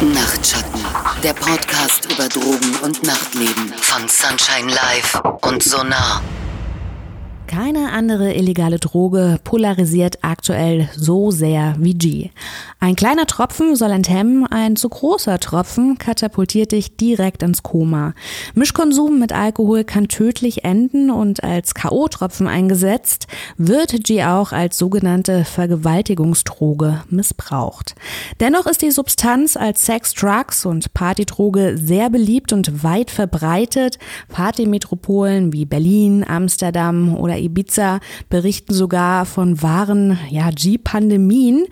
Nachtschatten, der Podcast über Drogen und Nachtleben von Sunshine Live und Sonar. Keine andere illegale Droge polarisiert aktuell so sehr wie G. Ein kleiner Tropfen soll enthemmen, ein zu großer Tropfen katapultiert dich direkt ins Koma. Mischkonsum mit Alkohol kann tödlich enden und als K.O.-Tropfen eingesetzt wird G auch als sogenannte Vergewaltigungsdroge missbraucht. Dennoch ist die Substanz als Sex, Drugs und Partydroge sehr beliebt und weit verbreitet. Partymetropolen wie Berlin, Amsterdam oder Ibiza berichten sogar von wahren ja, G-Pandemien.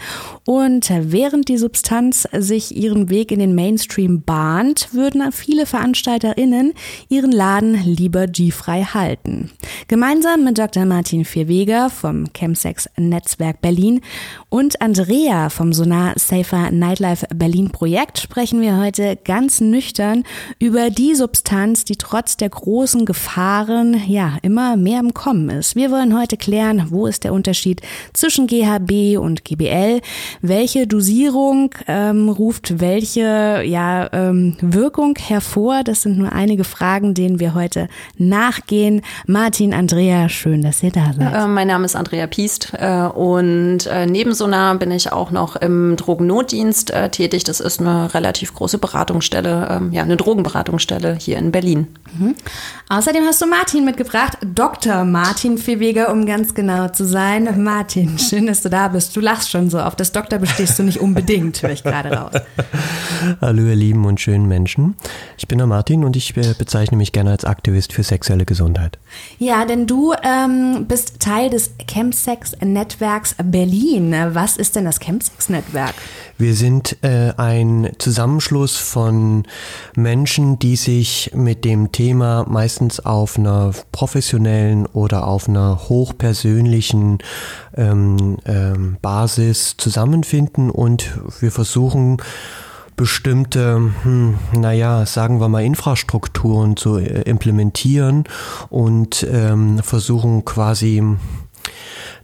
Und während die Substanz sich ihren Weg in den Mainstream bahnt, würden viele VeranstalterInnen ihren Laden lieber G-frei halten. Gemeinsam mit Dr. Martin Vierweger vom Chemsex Netzwerk Berlin und Andrea vom Sonar Safer Nightlife Berlin Projekt sprechen wir heute ganz nüchtern über die Substanz, die trotz der großen Gefahren ja immer mehr im Kommen ist. Wir wollen heute klären, wo ist der Unterschied zwischen GHB und GBL, welche Dosierung ähm, ruft welche ja, ähm, Wirkung hervor. Das sind nur einige Fragen, denen wir heute nachgehen. Martin, Andrea, schön, dass ihr da seid. Äh, mein Name ist Andrea Piest äh, und äh, neben Sonar bin ich auch noch im Drogennotdienst äh, tätig. Das ist eine relativ große Beratungsstelle, ähm, ja, eine Drogenberatungsstelle hier in Berlin. Mhm. Außerdem hast du Martin mitgebracht, Dr. Martin Viehweger, um ganz genau zu sein. Martin, schön, dass du da bist. Du lachst schon so. Auf das Doktor bestehst du nicht unbedingt, höre ich gerade raus. Hallo ihr lieben und schönen Menschen. Ich bin der Martin und ich äh, bezeichne mich gerne als Aktivist für sexuelle Gesundheit. Ja, denn du ähm, bist Teil des Chemsex-Netzwerks Berlin. Was ist denn das Chemsex-Netzwerk? Wir sind äh, ein Zusammenschluss von Menschen, die sich mit dem Thema meistens auf einer professionellen oder auf einer hochpersönlichen ähm, ähm, Basis zusammenfinden und wir versuchen, bestimmte, hm, naja, sagen wir mal, Infrastrukturen zu äh, implementieren und ähm, versuchen quasi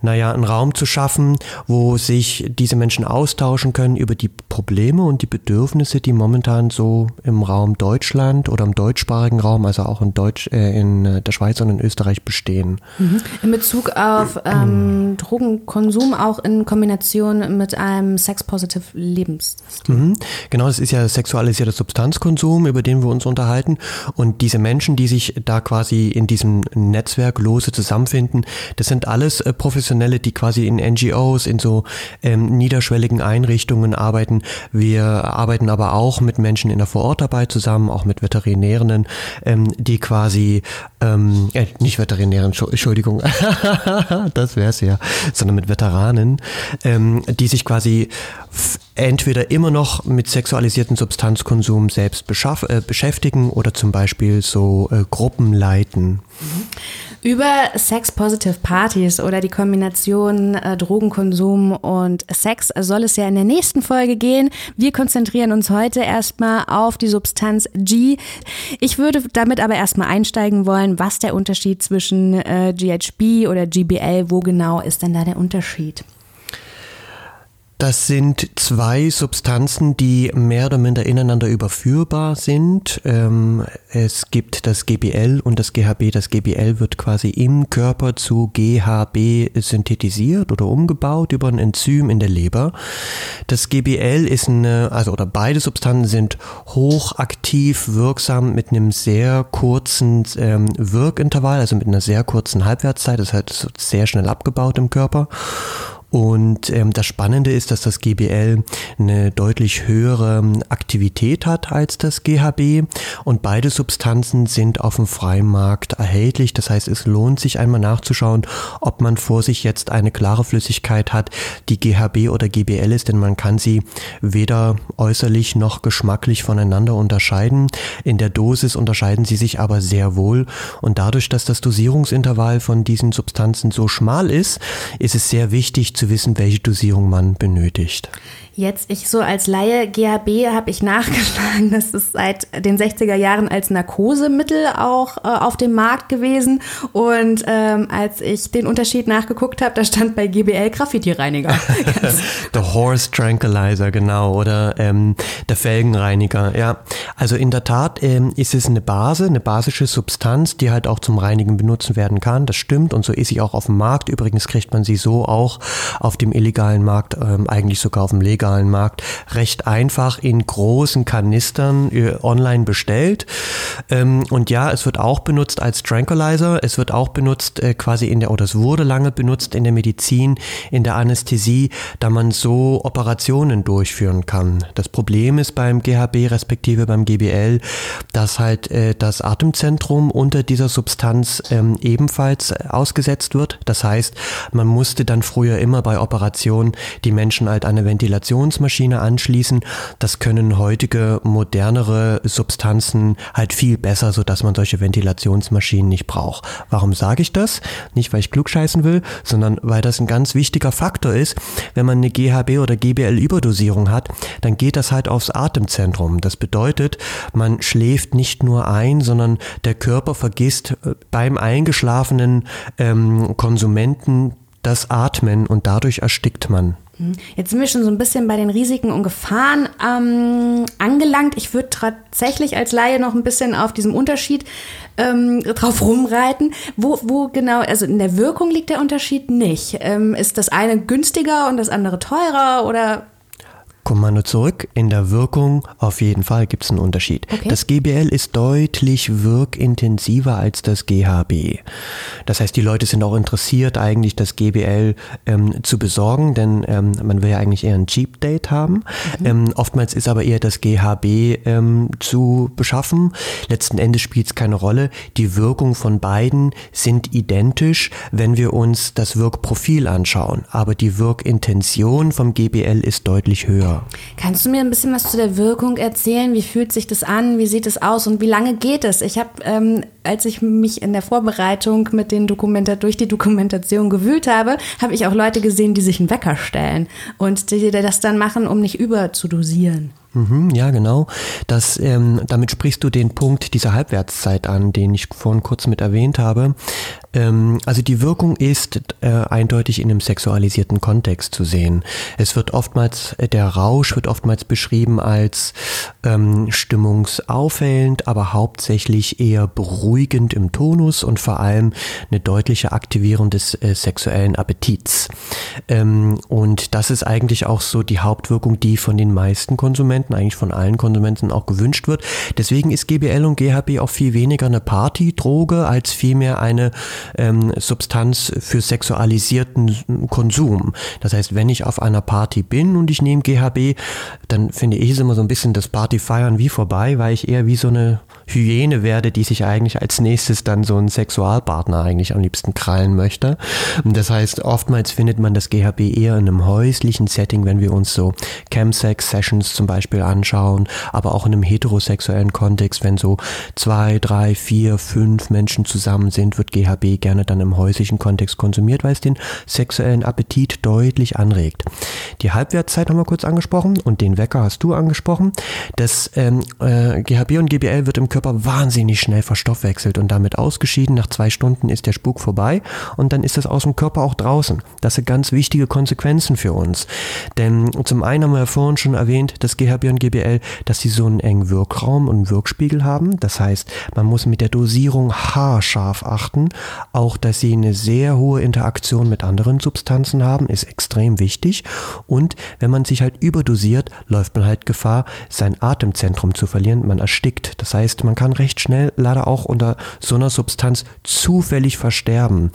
naja, einen Raum zu schaffen, wo sich diese Menschen austauschen können über die Probleme und die Bedürfnisse, die momentan so im Raum Deutschland oder im deutschsprachigen Raum, also auch in Deutsch, äh, in äh, der Schweiz und in Österreich bestehen. Mhm. In Bezug auf ähm, Drogenkonsum auch in Kombination mit einem sex-positive Lebensstil. Mhm. Genau, das ist ja sexualisierter Substanzkonsum, über den wir uns unterhalten. Und diese Menschen, die sich da quasi in diesem Netzwerk lose zusammenfinden, das sind alles äh, professionelle Die quasi in NGOs, in so ähm, niederschwelligen Einrichtungen arbeiten. Wir arbeiten aber auch mit Menschen in der Vorortarbeit zusammen, auch mit Veterinärinnen, ähm, die quasi, ähm, äh, nicht Veterinären, Entschuldigung, das wäre es ja, sondern mit Veteranen, ähm, die sich quasi entweder immer noch mit sexualisierten Substanzkonsum selbst äh, beschäftigen oder zum Beispiel so äh, Gruppen leiten. Mhm. Über Sex-Positive Partys oder die Kombination äh, Drogenkonsum und Sex soll es ja in der nächsten Folge gehen. Wir konzentrieren uns heute erstmal auf die Substanz G. Ich würde damit aber erstmal einsteigen wollen, was der Unterschied zwischen äh, GHB oder GBL, wo genau ist denn da der Unterschied? Das sind zwei Substanzen, die mehr oder minder ineinander überführbar sind. Ähm, es gibt das GBL und das GHB. Das GBL wird quasi im Körper zu GHB synthetisiert oder umgebaut über ein Enzym in der Leber. Das GBL ist eine, also oder beide Substanzen sind hochaktiv wirksam mit einem sehr kurzen ähm, Wirkintervall, also mit einer sehr kurzen Halbwertszeit. Das heißt, sehr schnell abgebaut im Körper. Und ähm, das Spannende ist, dass das GBL eine deutlich höhere Aktivität hat als das GHB und beide Substanzen sind auf dem freien Markt erhältlich. Das heißt, es lohnt sich einmal nachzuschauen, ob man vor sich jetzt eine klare Flüssigkeit hat, die GHB oder GBL ist, denn man kann sie weder äußerlich noch geschmacklich voneinander unterscheiden. In der Dosis unterscheiden sie sich aber sehr wohl und dadurch, dass das Dosierungsintervall von diesen Substanzen so schmal ist, ist es sehr wichtig zu wissen, welche Dosierung man benötigt. Jetzt, ich so als Laie, GHB habe ich nachgeschlagen, das ist seit den 60er Jahren als Narkosemittel auch äh, auf dem Markt gewesen. Und ähm, als ich den Unterschied nachgeguckt habe, da stand bei GBL Graffiti-Reiniger. der Horse Tranquilizer, genau, oder ähm, der Felgenreiniger, ja. Also in der Tat ähm, ist es eine Base, eine basische Substanz, die halt auch zum Reinigen benutzt werden kann. Das stimmt und so ist sie auch auf dem Markt. Übrigens kriegt man sie so auch auf dem illegalen Markt, ähm, eigentlich sogar auf dem legalen illegalen Markt recht einfach in großen Kanistern äh, online bestellt. Ähm, und ja, es wird auch benutzt als Tranquilizer. Es wird auch benutzt äh, quasi in der, oder es wurde lange benutzt in der Medizin, in der Anästhesie, da man so Operationen durchführen kann. Das Problem ist beim GHB respektive beim GBL, dass halt äh, das Atemzentrum unter dieser Substanz ähm, ebenfalls ausgesetzt wird. Das heißt, man musste dann früher immer bei Operationen die Menschen halt eine Ventilation Ventilationsmaschine anschließen. Das können heutige modernere Substanzen halt viel besser, sodass man solche Ventilationsmaschinen nicht braucht. Warum sage ich das? Nicht, weil ich klugscheißen will, sondern weil das ein ganz wichtiger Faktor ist. Wenn man eine GHB oder GBL-Überdosierung hat, dann geht das halt aufs Atemzentrum. Das bedeutet, man schläft nicht nur ein, sondern der Körper vergisst äh, beim eingeschlafenen ähm, Konsumenten das Atmen und dadurch erstickt man. Jetzt sind wir schon so ein bisschen bei den Risiken und Gefahren ähm, angelangt. Ich würde tatsächlich als Laie noch ein bisschen auf diesem Unterschied ähm, drauf rumreiten. Wo, wo genau, also in der Wirkung liegt der Unterschied nicht. Ähm, ist das eine günstiger und das andere teurer oder Kommando zurück. In der Wirkung auf jeden Fall gibt es einen Unterschied. Okay. Das GBL ist deutlich wirkintensiver als das GHB. Das heißt, die Leute sind auch interessiert, eigentlich das GBL ähm, zu besorgen, denn ähm, man will ja eigentlich eher ein Cheap Date haben. Mhm. Ähm, oftmals ist aber eher das GHB ähm, zu beschaffen. Letzten Endes spielt es keine Rolle. Die Wirkung von beiden sind identisch, wenn wir uns das Wirkprofil anschauen. Aber die Wirkintention vom GBL ist deutlich höher. Kannst du mir ein bisschen was zu der Wirkung erzählen? Wie fühlt sich das an? Wie sieht es aus? Und wie lange geht es? Ich habe, ähm, als ich mich in der Vorbereitung mit den Dokumenta durch die Dokumentation gewühlt habe, habe ich auch Leute gesehen, die sich einen Wecker stellen und die das dann machen, um nicht überzudosieren. Mhm, ja, genau. Das, ähm, damit sprichst du den Punkt dieser Halbwertszeit an, den ich vorhin kurz mit erwähnt habe. Ähm, also die Wirkung ist äh, eindeutig in einem sexualisierten Kontext zu sehen. Es wird oftmals, äh, der Rausch wird oftmals beschrieben als ähm, stimmungsaufhellend, aber hauptsächlich eher beruhigend im Tonus und vor allem eine deutliche Aktivierung des äh, sexuellen Appetits. Ähm, und das ist eigentlich auch so die Hauptwirkung, die von den meisten Konsumenten, eigentlich von allen Konsumenten auch gewünscht wird. Deswegen ist GBL und GHB auch viel weniger eine Partydroge als vielmehr eine ähm, Substanz für sexualisierten Konsum. Das heißt, wenn ich auf einer Party bin und ich nehme GHB, dann finde ich es immer so ein bisschen das Partyfeiern wie vorbei, weil ich eher wie so eine Hyäne werde, die sich eigentlich als nächstes dann so einen Sexualpartner eigentlich am liebsten krallen möchte. Das heißt, oftmals findet man das GHB eher in einem häuslichen Setting, wenn wir uns so Chemsex-Sessions zum Beispiel anschauen, aber auch in einem heterosexuellen Kontext, wenn so zwei, drei, vier, fünf Menschen zusammen sind, wird GHB gerne dann im häuslichen Kontext konsumiert, weil es den sexuellen Appetit deutlich anregt. Die Halbwertszeit haben wir kurz angesprochen und den Wecker hast du angesprochen. Das ähm, äh, GHB und GBL wird im Körper wahnsinnig schnell verstoffwechselt und damit ausgeschieden. Nach zwei Stunden ist der Spuk vorbei und dann ist es aus dem Körper auch draußen. Das sind ganz wichtige Konsequenzen für uns. Denn zum einen haben wir ja vorhin schon erwähnt, das GHB und GBL, dass sie so einen engen Wirkraum und Wirkspiegel haben. Das heißt, man muss mit der Dosierung haarscharf achten. Auch, dass sie eine sehr hohe Interaktion mit anderen Substanzen haben, ist extrem wichtig. Und wenn man sich halt überdosiert, läuft man halt Gefahr, sein Atemzentrum zu verlieren. Man erstickt. Das heißt, man kann recht schnell leider auch unter so einer Substanz zufällig versterben.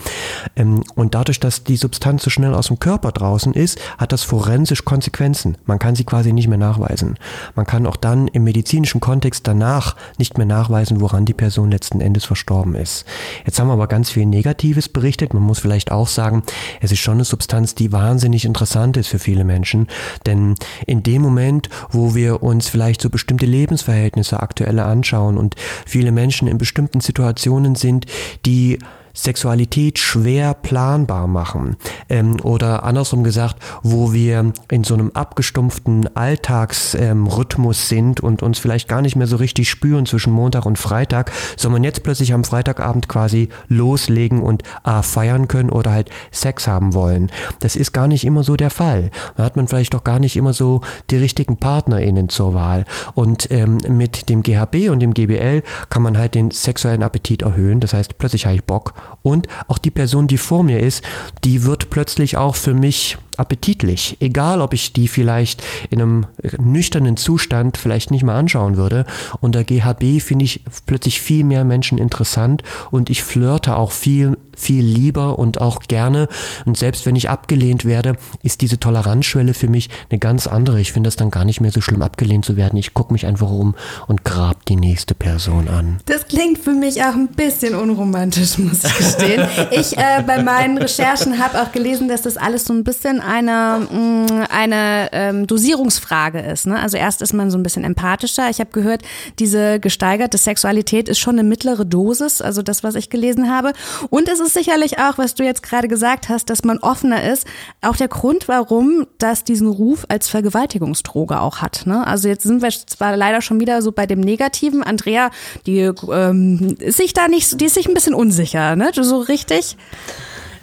Ähm, und dadurch, dass die Substanz so schnell aus dem Körper draußen ist, hat das forensisch Konsequenzen. Man kann sie quasi nicht mehr nachweisen. Man kann auch dann im medizinischen Kontext danach nicht mehr nachweisen, woran die Person letzten Endes verstorben ist. Jetzt haben wir aber ganz viel Negatives berichtet. Man muss vielleicht auch sagen, es ist schon eine Substanz, die wahnsinnig interessant ist für viele Menschen. Denn in dem Moment, wo wir uns vielleicht so bestimmte Lebensverhältnisse aktuelle anschauen und viele Menschen in bestimmten Situationen sind, die Sexualität schwer planbar machen. Ähm, oder andersrum gesagt, wo wir in so einem abgestumpften Alltagsrhythmus ähm, sind und uns vielleicht gar nicht mehr so richtig spüren zwischen Montag und Freitag, soll man jetzt plötzlich am Freitagabend quasi loslegen und A, feiern können oder halt Sex haben wollen. Das ist gar nicht immer so der Fall. Da hat man vielleicht doch gar nicht immer so die richtigen PartnerInnen zur Wahl. Und ähm, mit dem GHB und dem GBL kann man halt den sexuellen Appetit erhöhen. Das heißt, plötzlich habe ich Bock. Und auch die Person, die vor mir ist, die wird plötzlich auch für mich appetitlich. Egal, ob ich die vielleicht in einem nüchternen Zustand vielleicht nicht mal anschauen würde. Unter GHB finde ich plötzlich viel mehr Menschen interessant und ich flirte auch viel viel lieber und auch gerne. Und selbst wenn ich abgelehnt werde, ist diese Toleranzschwelle für mich eine ganz andere. Ich finde es dann gar nicht mehr so schlimm, abgelehnt zu werden. Ich gucke mich einfach um und grab die nächste Person an. Das klingt für mich auch ein bisschen unromantisch, muss ich gestehen. ich äh, bei meinen Recherchen habe auch gelesen, dass das alles so ein bisschen eine, mm, eine ähm, Dosierungsfrage ist. Ne? Also erst ist man so ein bisschen empathischer. Ich habe gehört, diese gesteigerte Sexualität ist schon eine mittlere Dosis, also das, was ich gelesen habe. Und es ist sicherlich auch, was du jetzt gerade gesagt hast, dass man offener ist, auch der Grund, warum das diesen Ruf als Vergewaltigungsdroge auch hat. Ne? Also jetzt sind wir zwar leider schon wieder so bei dem Negativen. Andrea, die ähm, ist sich da nicht, die ist sich ein bisschen unsicher, ne? So richtig.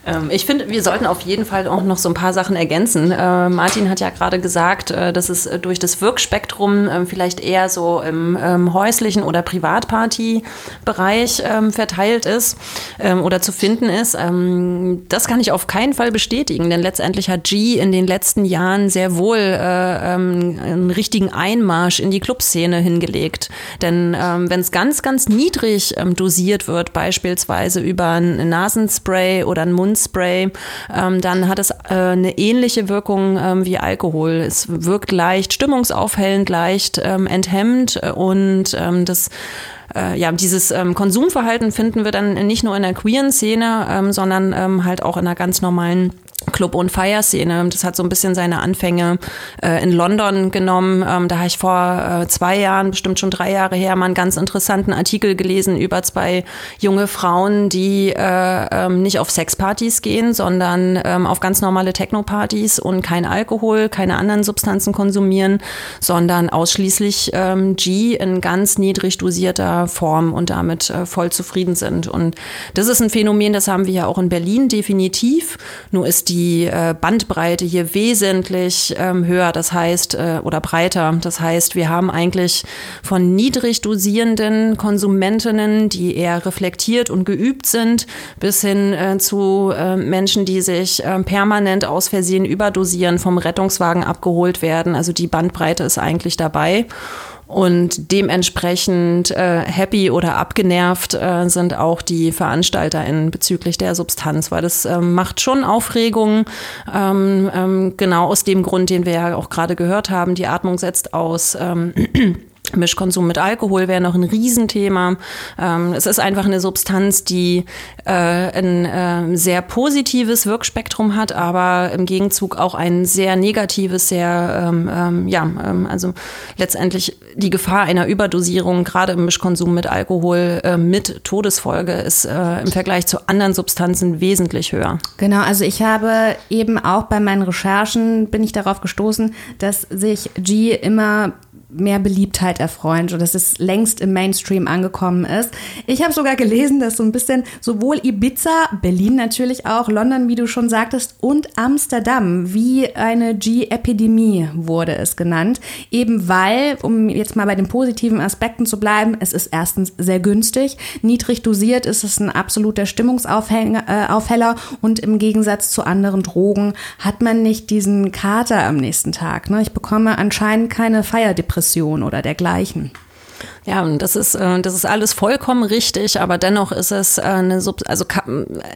Ähm, ich finde, wir sollten auf jeden Fall auch noch so ein paar Sachen ergänzen. Äh, Martin hat ja gerade gesagt, äh, dass es durch das Wirkspektrum äh, vielleicht eher so im ähm, häuslichen oder Privatparty-Bereich ähm, verteilt ist oder zu finden ist. Das kann ich auf keinen Fall bestätigen, denn letztendlich hat G in den letzten Jahren sehr wohl äh, einen richtigen Einmarsch in die Clubszene hingelegt. Denn wenn es ganz, ganz niedrig dosiert wird, beispielsweise über ein Nasenspray oder ein Mund Mundspray, ähm, dann hat es äh, eine ähnliche Wirkung ähm, wie Alkohol. Es wirkt leicht stimmungsaufhellend, leicht ähm, enthemmend und ähm, das äh, ja, dieses ähm, Konsumverhalten finden wir dann nicht nur in der queeren Szene, ähm, sondern ähm, halt auch in einer ganz normalen Club- und Feierszene. Das hat so ein bisschen seine Anfänge äh, in London genommen. Ähm, da habe ich vor äh, zwei Jahren, bestimmt schon drei Jahre her, mal einen ganz interessanten Artikel gelesen über zwei junge Frauen, die äh, ähm, nicht auf Sexpartys gehen, sondern ähm, auf ganz normale Techno-Partys und kein Alkohol, keine anderen Substanzen konsumieren, sondern ausschließlich ähm, G in ganz niedrig dosierter Form und damit äh, voll zufrieden sind. Und das ist ein Phänomen, das haben wir ja auch in Berlin definitiv. Nur ist die die äh, Bandbreite hier wesentlich ähm, höher, das heißt, äh, oder breiter. Das heißt, wir haben eigentlich von niedrig dosierenden Konsumentinnen, die eher reflektiert und geübt sind, bis hin äh, zu äh, Menschen, die sich äh, permanent aus Versehen überdosieren, vom Rettungswagen abgeholt werden. Also die Bandbreite ist eigentlich dabei. Und dementsprechend äh, happy oder abgenervt äh, sind auch die VeranstalterInnen bezüglich der Substanz, weil das äh, macht schon Aufregung, ähm, ähm, genau aus dem Grund, den wir ja auch gerade gehört haben. Die Atmung setzt aus. Ähm, Mischkonsum mit Alkohol wäre noch ein Riesenthema. Ähm, es ist einfach eine Substanz, die äh, ein äh, sehr positives Wirkspektrum hat, aber im Gegenzug auch ein sehr negatives, sehr, ähm, ähm, ja, ähm, also letztendlich die Gefahr einer Überdosierung, gerade im Mischkonsum mit Alkohol, äh, mit Todesfolge, ist äh, im Vergleich zu anderen Substanzen wesentlich höher. Genau, also ich habe eben auch bei meinen Recherchen bin ich darauf gestoßen, dass sich G immer mehr Beliebtheit erfreuen und dass es längst im Mainstream angekommen ist. Ich habe sogar gelesen, dass so ein bisschen sowohl Ibiza, Berlin natürlich auch, London, wie du schon sagtest, und Amsterdam wie eine G-Epidemie wurde es genannt. Eben weil, um jetzt mal bei den positiven Aspekten zu bleiben, es ist erstens sehr günstig, niedrig dosiert ist es ein absoluter Stimmungsaufheller äh, und im Gegensatz zu anderen Drogen hat man nicht diesen Kater am nächsten Tag. Ne? Ich bekomme anscheinend keine Feierdepression Depression oder dergleichen. Ja, und das ist, äh, das ist alles vollkommen richtig, aber dennoch ist es äh, eine Sub also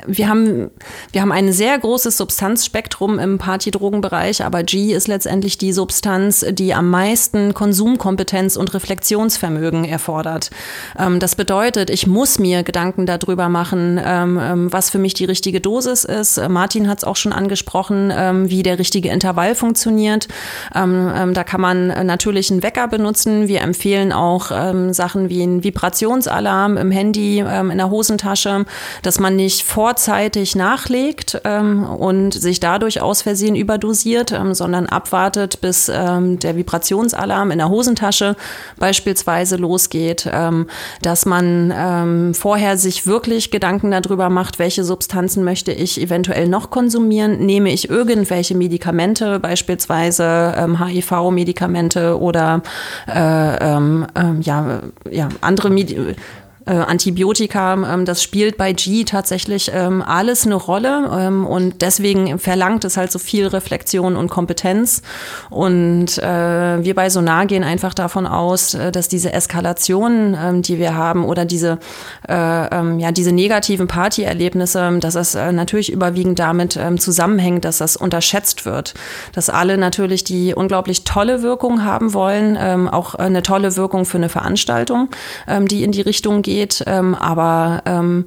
wir haben, wir haben ein sehr großes Substanzspektrum im Partydrogenbereich, aber G ist letztendlich die Substanz, die am meisten Konsumkompetenz und Reflexionsvermögen erfordert. Ähm, das bedeutet, ich muss mir Gedanken darüber machen, ähm, ähm, was für mich die richtige Dosis ist. Martin hat es auch schon angesprochen, wie der richtige Intervall funktioniert. Da kann man natürlich einen Wecker benutzen. Wir empfehlen auch ähm, Sachen wie ein Vibrationsalarm im Handy, ähm, in der Hosentasche, dass man nicht vorzeitig nachlegt ähm, und sich dadurch aus Versehen überdosiert, ähm, sondern abwartet, bis ähm, der Vibrationsalarm in der Hosentasche beispielsweise losgeht, ähm, dass man vorher sich wirklich Gedanken darüber macht, welche Substanzen möchte ich eventuell noch konsumieren, nehme ich irgendwelche Medikamente, beispielsweise HIV-Medikamente oder äh, ähm, ähm, ja, ja, andere Medikamente äh, Antibiotika, ähm, das spielt bei G tatsächlich ähm, alles eine Rolle ähm, und deswegen verlangt es halt so viel Reflexion und Kompetenz. Und äh, wir bei Sonar gehen einfach davon aus, äh, dass diese Eskalation, ähm, die wir haben oder diese, äh, ähm, ja, diese negativen Partyerlebnisse, dass es äh, natürlich überwiegend damit ähm, zusammenhängt, dass das unterschätzt wird. Dass alle natürlich die unglaublich tolle Wirkung haben wollen, ähm, auch eine tolle Wirkung für eine Veranstaltung, ähm, die in die Richtung geht geht. Ähm, aber ähm,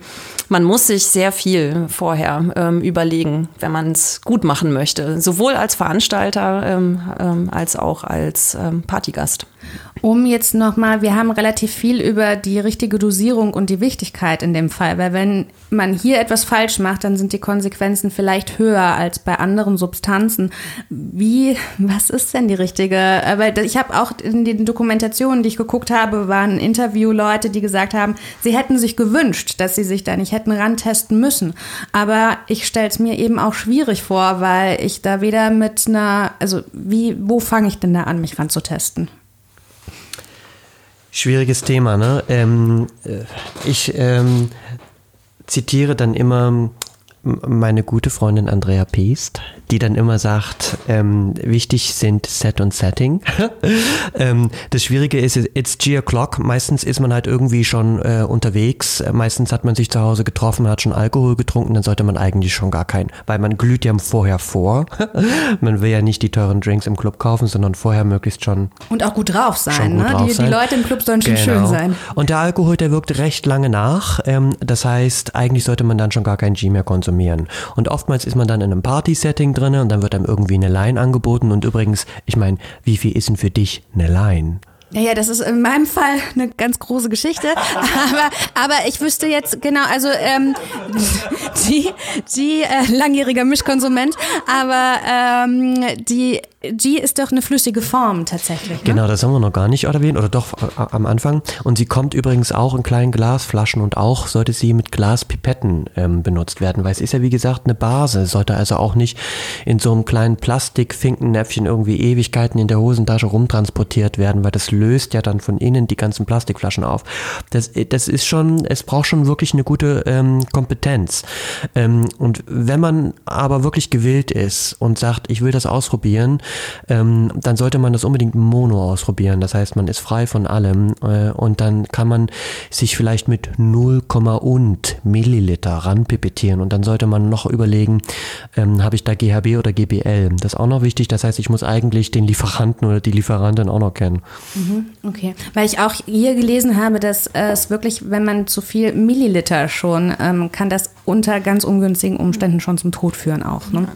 man muss sich sehr viel vorher ähm, überlegen, wenn man es gut machen möchte. Sowohl als Veranstalter ähm, ähm, als auch als ähm, Partygast. Um jetzt nochmal, wir haben relativ viel über die richtige Dosierung und die Wichtigkeit in dem Fall, weil wenn man hier etwas falsch macht, dann sind die Konsequenzen vielleicht höher als bei anderen Substanzen. Wie, was ist denn die richtige? Weil ich habe auch in den Dokumentationen, die ich geguckt habe, waren Interviewleute, die gesagt haben, sie hätten sich gewünscht, dass sie sich da nicht hätten rantesten müssen. Aber ich stelle es mir eben auch schwierig vor, weil ich da weder mit einer, also wie, wo fange ich denn da an, mich ranzutesten? Schwieriges Thema, ne? Ähm, äh, ich ähm, zitiere dann immer meine gute Freundin Andrea Peest, die dann immer sagt, ähm, wichtig sind Set und Setting. ähm, das Schwierige ist, it's G o'clock. Meistens ist man halt irgendwie schon äh, unterwegs. Meistens hat man sich zu Hause getroffen, hat schon Alkohol getrunken, dann sollte man eigentlich schon gar keinen, weil man glüht ja vorher vor. man will ja nicht die teuren Drinks im Club kaufen, sondern vorher möglichst schon. Und auch gut drauf sein, gut ne? Drauf die, sein. die, Leute im Club sollen schon genau. schön sein. Und der Alkohol, der wirkt recht lange nach. Ähm, das heißt, eigentlich sollte man dann schon gar kein G mehr konsumieren. Und oftmals ist man dann in einem Party-Setting drin und dann wird einem irgendwie eine Line angeboten. Und übrigens, ich meine, wie viel ist denn für dich eine Line? Ja, ja, das ist in meinem Fall eine ganz große Geschichte. Aber, aber ich wüsste jetzt genau, also ähm, die, die äh, langjähriger Mischkonsument, aber ähm, die G ist doch eine flüssige Form tatsächlich. Ne? Genau, das haben wir noch gar nicht erwähnt, oder doch äh, am Anfang. Und sie kommt übrigens auch in kleinen Glasflaschen und auch sollte sie mit Glaspipetten ähm, benutzt werden, weil es ist ja wie gesagt eine Base, sollte also auch nicht in so einem kleinen Plastikfinkennäpfchen irgendwie Ewigkeiten in der Hosentasche rumtransportiert werden, weil das löst ja dann von innen die ganzen Plastikflaschen auf. Das, das ist schon, es braucht schon wirklich eine gute ähm, Kompetenz. Ähm, und wenn man aber wirklich gewillt ist und sagt, ich will das ausprobieren, ähm, dann sollte man das unbedingt mono ausprobieren. Das heißt, man ist frei von allem äh, und dann kann man sich vielleicht mit 0, und Milliliter ranpipettieren und dann sollte man noch überlegen, ähm, habe ich da GHB oder GBL? Das ist auch noch wichtig. Das heißt, ich muss eigentlich den Lieferanten oder die Lieferantin auch noch kennen. Mhm, okay, weil ich auch hier gelesen habe, dass äh, es wirklich, wenn man zu viel Milliliter schon, ähm, kann das unter ganz ungünstigen Umständen schon zum Tod führen auch. Ne?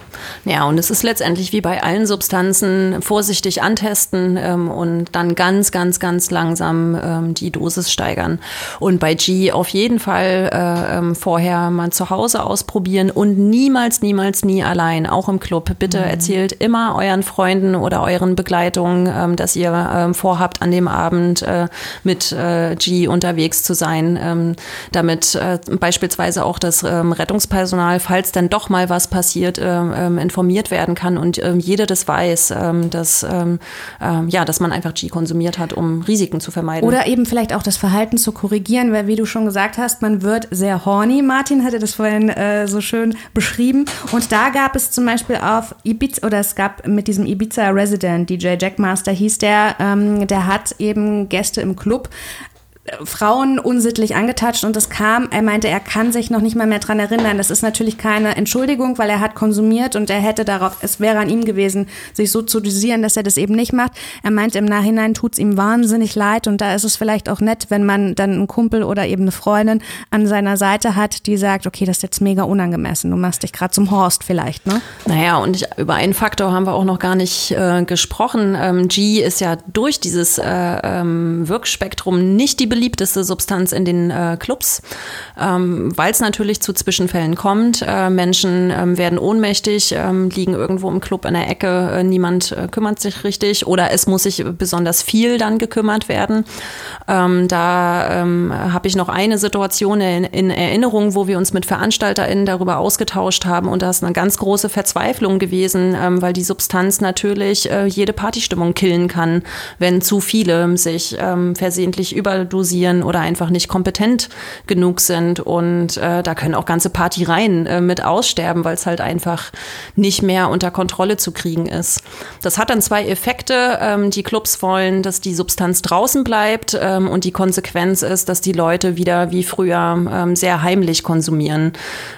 Ja, und es ist letztendlich wie bei allen Substanzen vorsichtig antesten ähm, und dann ganz, ganz, ganz langsam ähm, die Dosis steigern. Und bei G auf jeden Fall äh, ähm, vorher mal zu Hause ausprobieren und niemals, niemals, nie allein, auch im Club. Bitte mhm. erzählt immer euren Freunden oder euren Begleitungen, ähm, dass ihr ähm, vorhabt, an dem Abend äh, mit äh, G unterwegs zu sein, damit äh, beispielsweise auch das ähm, Rettungspersonal, falls dann doch mal was passiert, ähm, ähm, informiert werden kann und ähm, jeder das weiß, ähm, dass, ähm, ja, dass man einfach G konsumiert hat, um Risiken zu vermeiden. Oder eben vielleicht auch das Verhalten zu korrigieren, weil wie du schon gesagt hast, man wird sehr horny. Martin hatte das vorhin äh, so schön beschrieben. Und da gab es zum Beispiel auf Ibiza, oder es gab mit diesem Ibiza Resident, DJ Jackmaster hieß der, der hat eben Gäste im Club Frauen unsittlich angetatscht und es kam, er meinte, er kann sich noch nicht mal mehr dran erinnern. Das ist natürlich keine Entschuldigung, weil er hat konsumiert und er hätte darauf, es wäre an ihm gewesen, sich so zu dosieren, dass er das eben nicht macht. Er meint, im Nachhinein tut's ihm wahnsinnig leid und da ist es vielleicht auch nett, wenn man dann einen Kumpel oder eben eine Freundin an seiner Seite hat, die sagt, okay, das ist jetzt mega unangemessen, du machst dich gerade zum Horst vielleicht, ne? Naja, und ich, über einen Faktor haben wir auch noch gar nicht äh, gesprochen. Ähm, G ist ja durch dieses äh, ähm, Wirkspektrum nicht die beliebteste Substanz in den äh, Clubs, ähm, weil es natürlich zu Zwischenfällen kommt. Äh, Menschen ähm, werden ohnmächtig, ähm, liegen irgendwo im Club in der Ecke, äh, niemand äh, kümmert sich richtig oder es muss sich besonders viel dann gekümmert werden. Ähm, da ähm, habe ich noch eine Situation in, in, Erinnerung, wo wir uns mit VeranstalterInnen darüber ausgetauscht haben und da ist eine ganz große Verzweiflung gewesen, ähm, weil die Substanz natürlich äh, jede Partystimmung killen kann, wenn zu viele sich versehentlich überdosieren oder einfach nicht kompetent genug sind. Und äh, da können auch ganze Partyreihen äh, mit aussterben, weil es halt einfach nicht mehr unter Kontrolle zu kriegen ist. Das hat dann zwei Effekte. Ähm, die Clubs wollen, dass die Substanz draußen bleibt ähm, und die Konsequenz ist, dass die Leute wieder wie früher ähm, sehr heimlich konsumieren.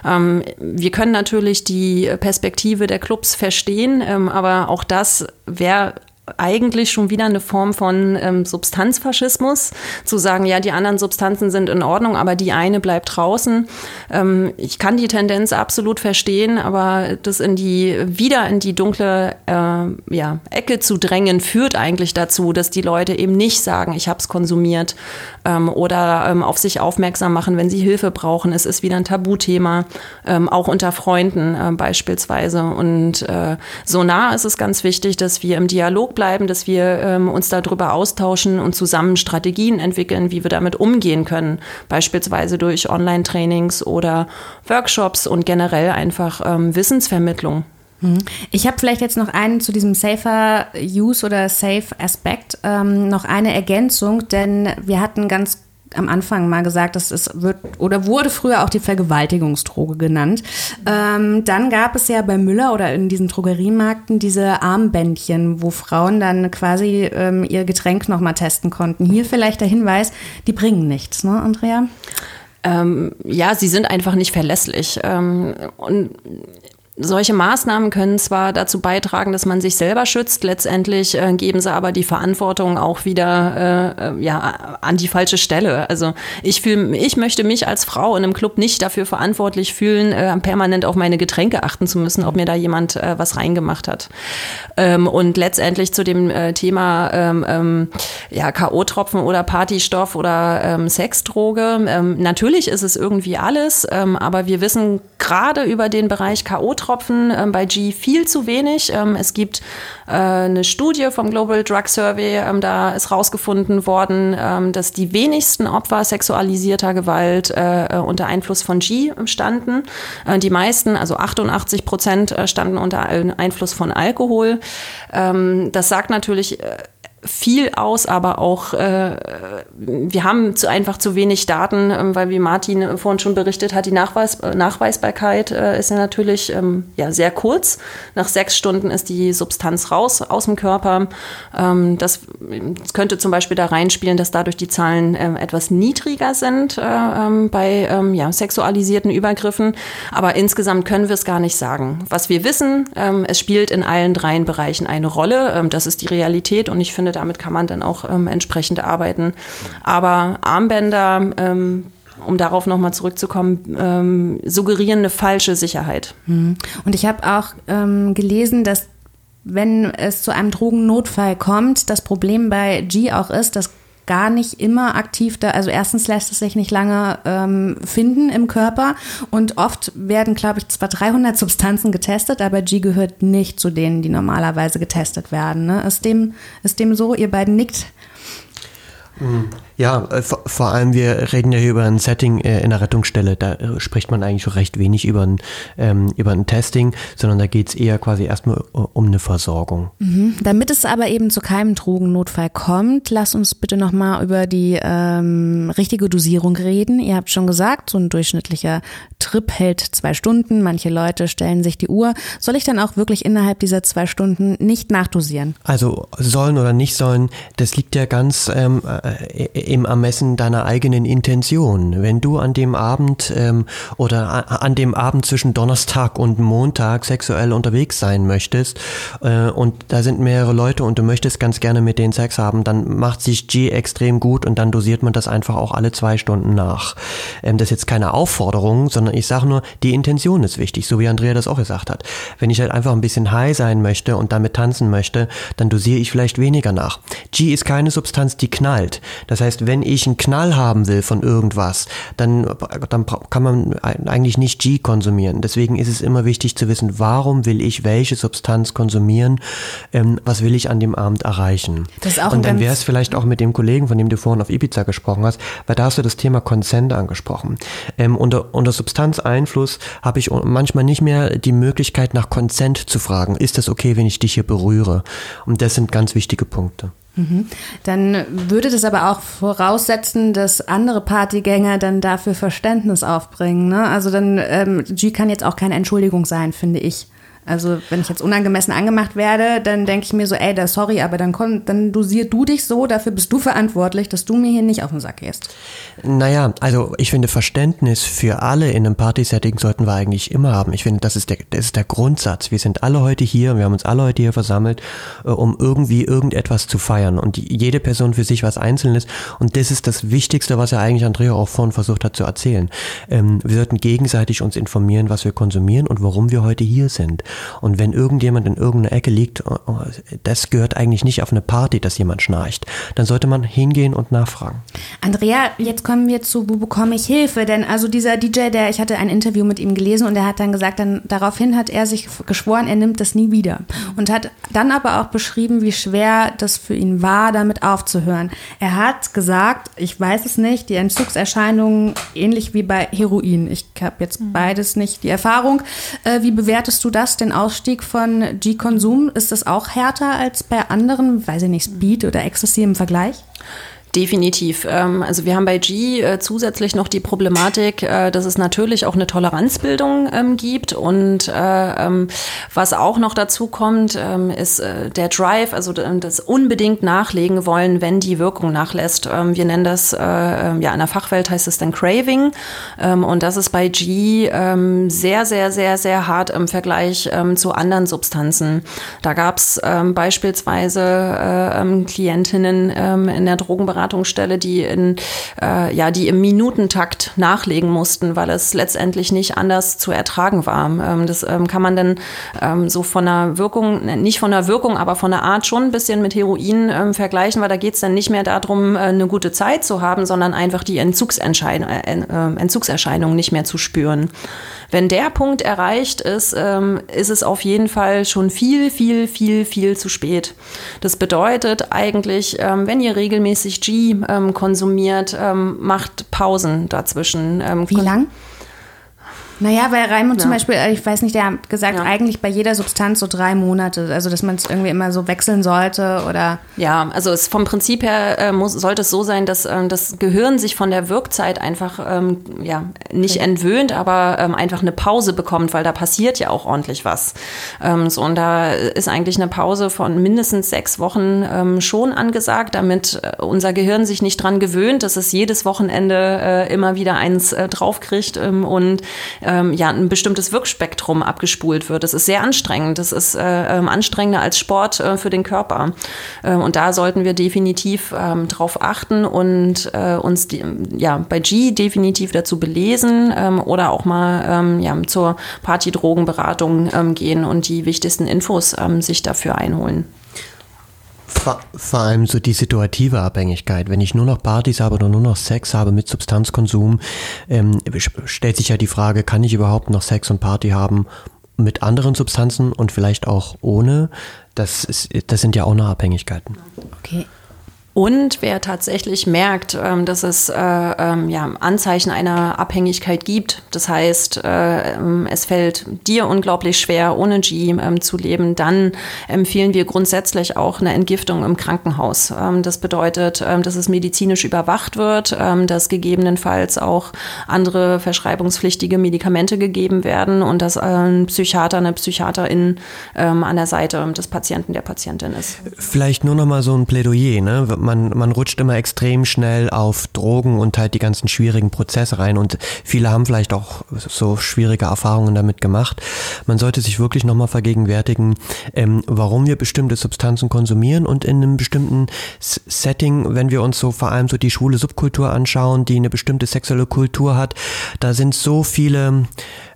Ähm, wir können natürlich die Perspektive der Clubs verstehen, ähm, aber auch das wäre eigentlich schon wieder eine Form von ähm, Substanzfaschismus, zu sagen, ja, die anderen Substanzen sind in Ordnung, aber die eine bleibt draußen. Ähm, ich kann die Tendenz absolut verstehen, aber das in die wieder in die dunkle äh, ja, Ecke zu drängen, führt eigentlich dazu, dass die Leute eben nicht sagen, ich habe es konsumiert ähm, oder ähm, auf sich aufmerksam machen, wenn sie Hilfe brauchen. Es ist wieder ein Tabuthema, ähm, auch unter Freunden äh, beispielsweise. Und äh, so nah ist es ganz wichtig, dass wir im Dialog bleiben, dass wir ähm, uns darüber austauschen und zusammen Strategien entwickeln, wie wir damit umgehen können. Beispielsweise durch Online-Trainings oder Workshops und generell einfach ähm, Wissensvermittlung. Mhm. Ich habe vielleicht jetzt noch einen zu diesem Safer Use oder Safe Aspekt, ähm, noch eine Ergänzung, denn wir hatten ganz am Anfang mal gesagt, dass es wird oder wurde früher auch die Vergewaltigungsdroge genannt. Ähm, dann gab es ja bei Müller oder in diesen Drogeriemärkten diese Armbändchen, wo Frauen dann quasi ähm, ihr Getränk nochmal testen konnten. Hier vielleicht der Hinweis, die bringen nichts, ne, Andrea? Ähm, ja, sie sind einfach nicht verlässlich. Ähm, und solche Maßnahmen können zwar dazu beitragen, dass man sich selber schützt, letztendlich äh, geben sie aber die Verantwortung auch wieder äh, äh ja, an die falsche Stelle. Also ich fühl, ich möchte mich als Frau in einem Club nicht dafür verantwortlich fühlen, äh, permanent auf meine Getränke achten zu müssen, ob mir da jemand äh, was reingemacht hat. Ähm, und letztendlich zu dem äh, Thema ähm, ähm, ja, K.O.-Tropfen oder Partystoff oder ähm, Sexdroge. Ähm, natürlich ist es irgendwie alles, ähm, aber wir wissen gerade über den Bereich K.O.-Tropfen Tropfen ähm, bei G viel zu wenig. Ähm, es gibt äh, eine Studie vom Global Drug Survey, ähm, da ist rausgefunden worden, ähm, dass die wenigsten Opfer sexualisierter Gewalt äh, äh unter Einfluss von G standen. Äh, die meisten, also 88 Prozent, äh, standen unter Einfluss von Alkohol. Ähm, das sagt natürlich äh, viel aus, aber auch äh, wir haben zu, einfach zu wenig Daten, ähm, weil wie Martin vorhin schon berichtet hat, die Nachweis, äh, Nachweisbarkeit äh, ist ja natürlich ähm, ja, sehr kurz. Nach sechs Stunden ist die Substanz raus aus dem Körper. Ähm, das, das, könnte zum Beispiel da reinspielen, dass dadurch die Zahlen ähm, etwas niedriger sind äh, ähm, bei ähm, ja, sexualisierten Übergriffen. Aber insgesamt können wir es gar nicht sagen. Was wir wissen, es spielt in allen dreien Bereichen eine Rolle. das ist die Realität und ich finde, damit kann man dann auch ähm, entsprechend arbeiten. Aber Armbänder, ähm, um darauf nochmal zurückzukommen, ähm, suggerieren eine falsche Sicherheit. Mhm. Und ich habe auch ähm, gelesen, dass wenn es zu einem Drogennotfall kommt, das Problem bei G auch ist, dass gar nicht immer aktiv da. Also erstens lässt es sich nicht lange ähm, finden im Körper und oft werden, glaube ich, zwar 300 Substanzen getestet, aber G gehört nicht zu denen, die normalerweise getestet werden. Ne? Ist, dem, ist dem so? Ihr beiden nickt. Ja, äh, vor, vor, allem wir reden ja hier über ein Setting äh, in der Rettungsstelle. Da äh, spricht man eigentlich recht wenig über ein, ähm, über ein Testing, sondern da geht es eher quasi erstmal um eine Versorgung. Mhm. Damit es aber eben zu keinem Drogennotfall kommt, lass uns bitte nochmal über die ähm, richtige Dosierung reden. Ihr habt schon gesagt, so ein durchschnittlicher Trip hält zwei Stunden. Manche Leute stellen sich die Uhr. Soll ich dann auch wirklich innerhalb dieser zwei Stunden nicht nachdosieren? Also sollen oder nicht sollen, das liegt ja ganz ähm, äh, im Ermessen deiner eigenen Intention. Wenn du an dem Abend ähm, oder an dem Abend zwischen Donnerstag und Montag sexuell unterwegs sein möchtest äh, und da sind mehrere Leute und du möchtest ganz gerne mit denen Sex haben, dann macht sich G extrem gut und dann dosiert man das einfach auch alle zwei Stunden nach. Ähm, das ist jetzt keine Aufforderung, sondern ich sage nur, die Intention ist wichtig, so wie Andrea das auch gesagt hat. Wenn ich halt einfach ein bisschen high sein möchte und damit tanzen möchte, dann dosiere ich vielleicht weniger nach. G ist keine Substanz, die knallt. Das heißt, wenn ich einen Knall haben will von irgendwas, dann, dann kann man eigentlich nicht G konsumieren. Deswegen ist es immer wichtig zu wissen, warum will ich welche Substanz konsumieren, ähm, was will ich an dem Abend erreichen. und dann wäre es vielleicht auch mit dem Kollegen, von dem du vorhin auf Ibiza gesprochen hast, weil da hast du das Thema Consent angesprochen. Ähm, unter, unter Substanzeinfluss habe ich manchmal nicht mehr die Möglichkeit nach Consent zu fragen, ist das okay, wenn ich dich hier berühre? Und das sind ganz wichtige Punkte. Mhm. Dann würde das aber auch voraussetzen, dass andere Partygänger dann dafür Verständnis aufbringen. Ne? Also dann, ähm, G kann jetzt auch keine Entschuldigung sein, finde ich. Also wenn ich jetzt unangemessen angemacht werde, dann denke ich mir so, ey, da sorry, aber dann, komm, dann dosier du dich so, dafür bist du verantwortlich, dass du mir hier nicht auf den Sack gehst. Naja, also ich finde Verständnis für alle in einem Party-Setting sollten wir eigentlich immer haben. Ich finde, das ist, der, das ist der Grundsatz. Wir sind alle heute hier, wir haben uns alle heute hier versammelt, äh, um irgendwie irgendetwas zu feiern und jede Person für sich was Einzelnes und das ist das Wichtigste, was ja eigentlich Andrea auch vorhin versucht hat zu erzählen. Ähm, wir sollten gegenseitig uns informieren, was wir konsumieren und warum wir heute hier sind. Und wenn irgendjemand in irgendeiner Ecke liegt, oh, oh, das gehört eigentlich nicht auf eine Party, dass jemand schnarcht, dann sollte man hingehen und nachfragen. Andrea, jetzt kommen wir zu, wo bekomme ich Hilfe? Denn also dieser DJ, der, ich hatte ein Interview mit ihm gelesen und er hat dann gesagt, dann daraufhin hat er sich geschworen, er nimmt das nie wieder. Und hat dann aber auch beschrieben, wie schwer das für ihn war, damit aufzuhören. Er hat gesagt, ich weiß es nicht, die Entzugserscheinungen ähnlich wie bei Heroin. Ich habe jetzt mhm. beides nicht die Erfahrung. Äh, wie bewertest du das denn? Den Ausstieg von G-Konsum, ist das auch härter als bei anderen, weiß ich nicht, Speed oder Ecstasy im Vergleich? Definitiv. Ähm, also wir haben bei G äh, zusätzlich noch die Problematik, äh, dass es natürlich auch eine Toleranzbildung ähm, gibt und äh, ähm, was auch noch dazu kommt, ist der Drive, also das unbedingt nachlegen wollen, wenn die Wirkung nachlässt. wir nennen das, ja in der Fachwelt heißt es dann Craving und das ist bei G sehr, sehr, sehr, sehr hart im Vergleich zu anderen Substanzen. Da gab es beispielsweise Klientinnen in der Drogenberatung, Beratungsstelle, die in äh, ja die im Minutentakt nachlegen mussten, weil es letztendlich nicht anders zu ertragen war. Ähm, das ähm, kann man dann ähm, so von der Wirkung, nicht von der Wirkung, aber von der Art schon ein bisschen mit Heroin ähm, vergleichen, weil da geht es dann nicht mehr darum, äh, eine gute Zeit zu haben, sondern einfach die Entzugserscheinung, äh, äh, Entzugserscheinungen nicht mehr zu spüren. Wenn der Punkt erreicht ist, ähm, ist es auf jeden Fall schon viel, viel, viel, viel zu spät. Das bedeutet eigentlich, ähm, wenn ihr regelmäßig G ähm, konsumiert, ähm, macht Pausen dazwischen. Ähm, Wie lang? Naja, weil Raimund ja. zum Beispiel, äh, ich weiß nicht, der hat gesagt, ja. eigentlich bei jeder Substanz so drei Monate. Also, dass man es irgendwie immer so wechseln sollte oder. Ja, also es vom Prinzip her äh, muss, sollte es so sein, dass ähm, das Gehirn sich von der Wirkzeit einfach ähm, ja, nicht okay. entwöhnt, aber ähm, einfach eine Pause bekommt, weil da passiert ja auch ordentlich was. Ähm, so, und da ist eigentlich eine Pause von mindestens sechs Wochen ähm, schon angesagt, damit äh, unser Gehirn sich nicht dran gewöhnt, dass es jedes Wochenende äh, immer wieder eins äh, draufkriegt ähm, und ähm, ja ein bestimmtes Wirkspektrum abgespult wird. Das ist sehr anstrengend. Das ist äh, ähm, anstrengender als Sport äh, für den Körper. Äh, und da sollten wir definitiv ähm, drauf achten und äh, uns die, ja bei G definitiv dazu belesen ähm, oder auch mal ähm, ja, zur Partydrogenberatung ähm, gehen und die wichtigsten Infos sich dafür einholen. Vor, vor, allem so die situative Abhängigkeit. Wenn ich nur noch Partys habe oder nur noch Sex habe mit Substanzkonsum, ähm, stellt sich ja die Frage, kann ich überhaupt noch Sex und Party haben mit anderen Substanzen und vielleicht auch ohne? Das, ist, das sind ja auch noch Abhängigkeiten. Okay. Und wer tatsächlich merkt, ähm, dass es äh, ähm, ja, Anzeichen einer Abhängigkeit gibt, das heißt, äh, ähm, es fällt dir unglaublich schwer, ohne G zu leben, dann empfehlen wir grundsätzlich auch eine Entgiftung im Krankenhaus. das bedeutet, dass es medizinisch überwacht wird, dass gegebenenfalls auch andere verschreibungspflichtige Medikamente gegeben werden und dass ein Psychiater, eine Psychiaterin an der Seite des Patienten, der Patientin ist. Vielleicht nur noch mal so ein Plädoyer. Ne? Man, man rutscht immer extrem schnell auf Drogen und halt die ganzen schwierigen Prozesse rein und viele haben vielleicht auch so schwierige Erfahrungen damit gemacht. Man sollte sich wirklich nochmal vergegenwärtigen, ähm, warum wir bestimmte Substanzen konsumieren und in einem bestimmten Setting, wenn wir uns so vor allem so die schwule Subkultur anschauen, die eine bestimmte sexuelle Kultur hat, da sind so viele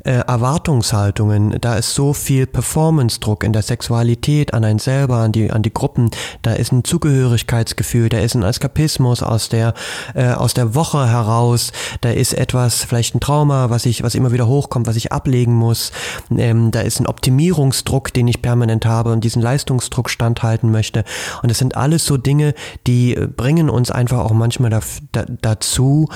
äh, Erwartungshaltungen, da ist so viel Performance-Druck in der Sexualität an einen selber, an die, an die Gruppen, da ist ein Zugehörigkeitsgefühl, da ist ein Eskapismus aus der, äh, aus der Woche heraus, da ist etwas, vielleicht ein Trauma, was ich, was immer wieder hochkommt, was ich ablegen muss, ähm, da ist ein Optimierungsdruck, den ich permanent habe und diesen Leistungsdruck standhalten möchte. Und das sind alles so Dinge, die bringen uns einfach auch manchmal da, da, dazu,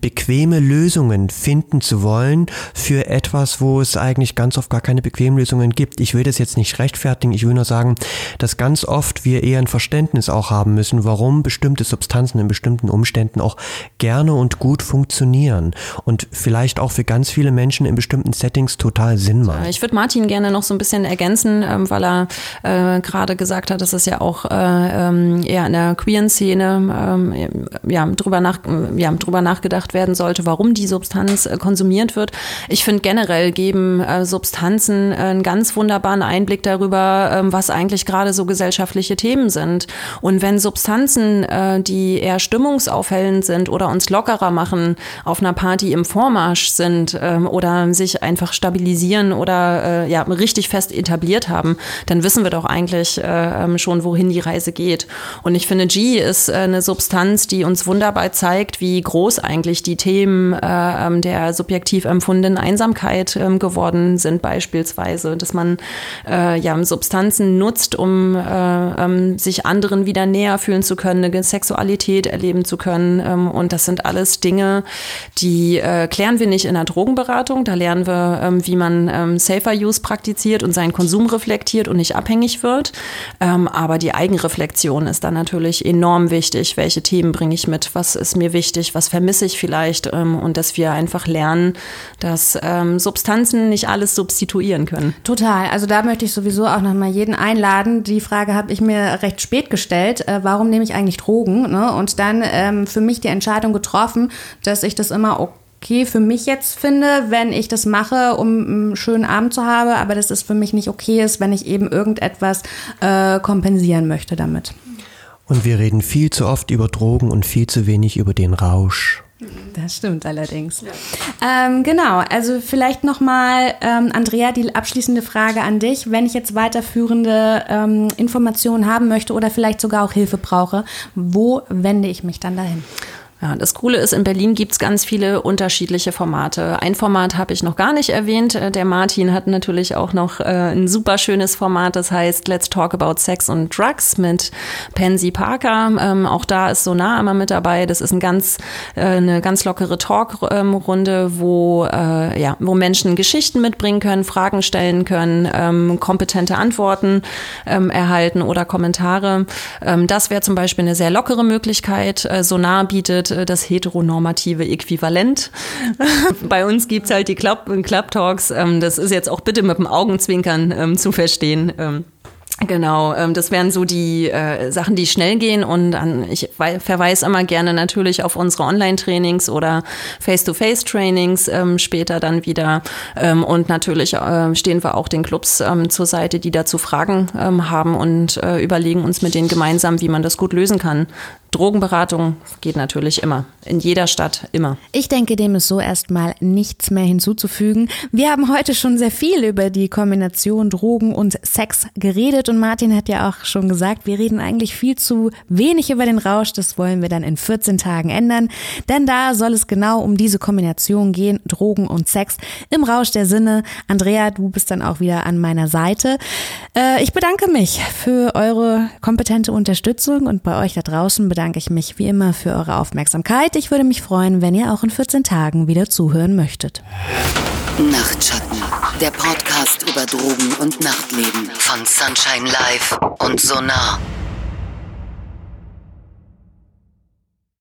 bequeme Lösungen finden zu wollen für etwas, etwas, wo es eigentlich ganz oft gar keine bequemen Lösungen gibt. Ich will das jetzt nicht rechtfertigen, ich will nur sagen, dass ganz oft wir eher ein Verständnis auch haben müssen, warum bestimmte Substanzen in bestimmten Umständen auch gerne und gut funktionieren und vielleicht auch für ganz viele Menschen in bestimmten Settings total Sinn machen. Ich würde Martin gerne noch so ein bisschen ergänzen, ähm, weil er äh, gerade gesagt hat, dass es ja auch äh, ähm, eher in der queeren Szene ähm, ja, drüber, nach, ja, drüber nachgedacht werden sollte, warum die Substanz äh, konsumiert wird. Ich finde generell generell geben äh, Substanzen äh, einen ganz wunderbaren Einblick darüber, ähm, was eigentlich gerade so gesellschaftliche Themen sind. Und wenn Substanzen, äh, die eher stimmungsaufhellend sind oder uns lockerer machen, auf einer Party im Vormarsch sind ähm, oder sich einfach stabilisieren oder äh, ja richtig fest etabliert haben, dann wissen wir doch eigentlich äh, ähm, schon, wohin die Reise geht. Und ich finde, G ist äh, eine Substanz, die uns wunderbar zeigt, wie groß eigentlich die Themen äh, ähm, der subjektiv empfundenen Einsamkeit Krankheit ähm, geworden sind beispielsweise, dass man äh, ja Substanzen nutzt, um äh, ähm, sich anderen wieder näher fühlen zu können, eine Sexualität erleben zu können. Ähm, und das sind alles Dinge, die äh, klären wir nicht in der Drogenberatung. Da lernen wir, ähm, wie man ähm, Safer Use praktiziert und seinen Konsum reflektiert und nicht abhängig wird. Ähm, aber die Eigenreflexion ist dann natürlich enorm wichtig. Welche Themen bringe ich mit? Was ist mir wichtig? Was vermisse ich vielleicht? und dass wir einfach lernen, dass ähm, Substanzen nicht alles substituieren können. Total. Also da möchte ich sowieso auch nochmal jeden einladen. Die Frage habe ich mir recht spät gestellt. Äh, warum nehme ich eigentlich Drogen? Ne? Und dann ähm, für mich die Entscheidung getroffen, dass ich das immer okay für mich jetzt finde, wenn ich das mache, um einen schönen Abend zu haben, aber dass es für mich nicht okay ist, wenn ich eben irgendetwas äh, kompensieren möchte damit. Und wir reden viel zu oft über Drogen und viel zu wenig über den Rausch. Das stimmt allerdings. Ja. Ähm, genau, also vielleicht nochmal, ähm, Andrea, die abschließende Frage an dich. Wenn ich jetzt weiterführende ähm, Informationen haben möchte oder vielleicht sogar auch Hilfe brauche, wo wende ich mich dann dahin? Ja, das Coole ist, in Berlin gibt's ganz viele unterschiedliche Formate. Ein Format habe ich noch gar nicht erwähnt. Äh, der Martin hat natürlich auch noch äh, ein super schönes Format, das heißt Let's Talk About Sex and Drugs mit Pansy Parker. Ähm, auch da ist Sonar immer mit dabei. Das ist ein ganz, äh, eine ganz lockere Talkrunde, wo, äh, ja, wo Menschen Geschichten mitbringen können, Fragen stellen können, ähm, kompetente Antworten ähm, erhalten oder Kommentare. Ähm, das wäre zum Beispiel eine sehr lockere Möglichkeit. Äh, Sonar bietet äh, das heteronormative Äquivalent. Bei uns gibt es halt die Club, Club Talks. Ähm, das ist jetzt auch bitte mit dem Augenzwinkern ähm, zu verstehen. Ähm, Genau, das wären so die äh, Sachen, die schnell gehen und ich verweise immer gerne natürlich auf unsere Online-Trainings oder Face-to-Face-Trainings später dann wieder und natürlich äh, stehen wir auch den Clubs zur Seite, die dazu Fragen haben und überlegen uns mit denen gemeinsam, wie man das gut lösen kann. Drogenberatung geht natürlich immer. In jeder Stadt immer. Ich denke, dem ist so erstmal nichts mehr hinzuzufügen. Wir haben heute schon sehr viel über die Kombination Drogen und Sex geredet und Martin hat ja auch schon gesagt, wir reden eigentlich viel zu wenig über den Rausch. Das wollen wir dann in 14 Tagen ändern, denn da soll es genau um diese Kombination gehen, Drogen und Sex im Rausch der Sinne. Andrea, du bist dann auch wieder an meiner Seite. Äh, ich bedanke mich für eure kompetente Unterstützung und bei euch da draußen bedanke bedanke ich mich wie immer für eure Aufmerksamkeit. Ich würde mich freuen, wenn ihr auch in 14 Tagen wieder zuhören möchtet. Nachtschatten, der Podcast über Drogen und Nachtleben von Sunshine Live und Sonar.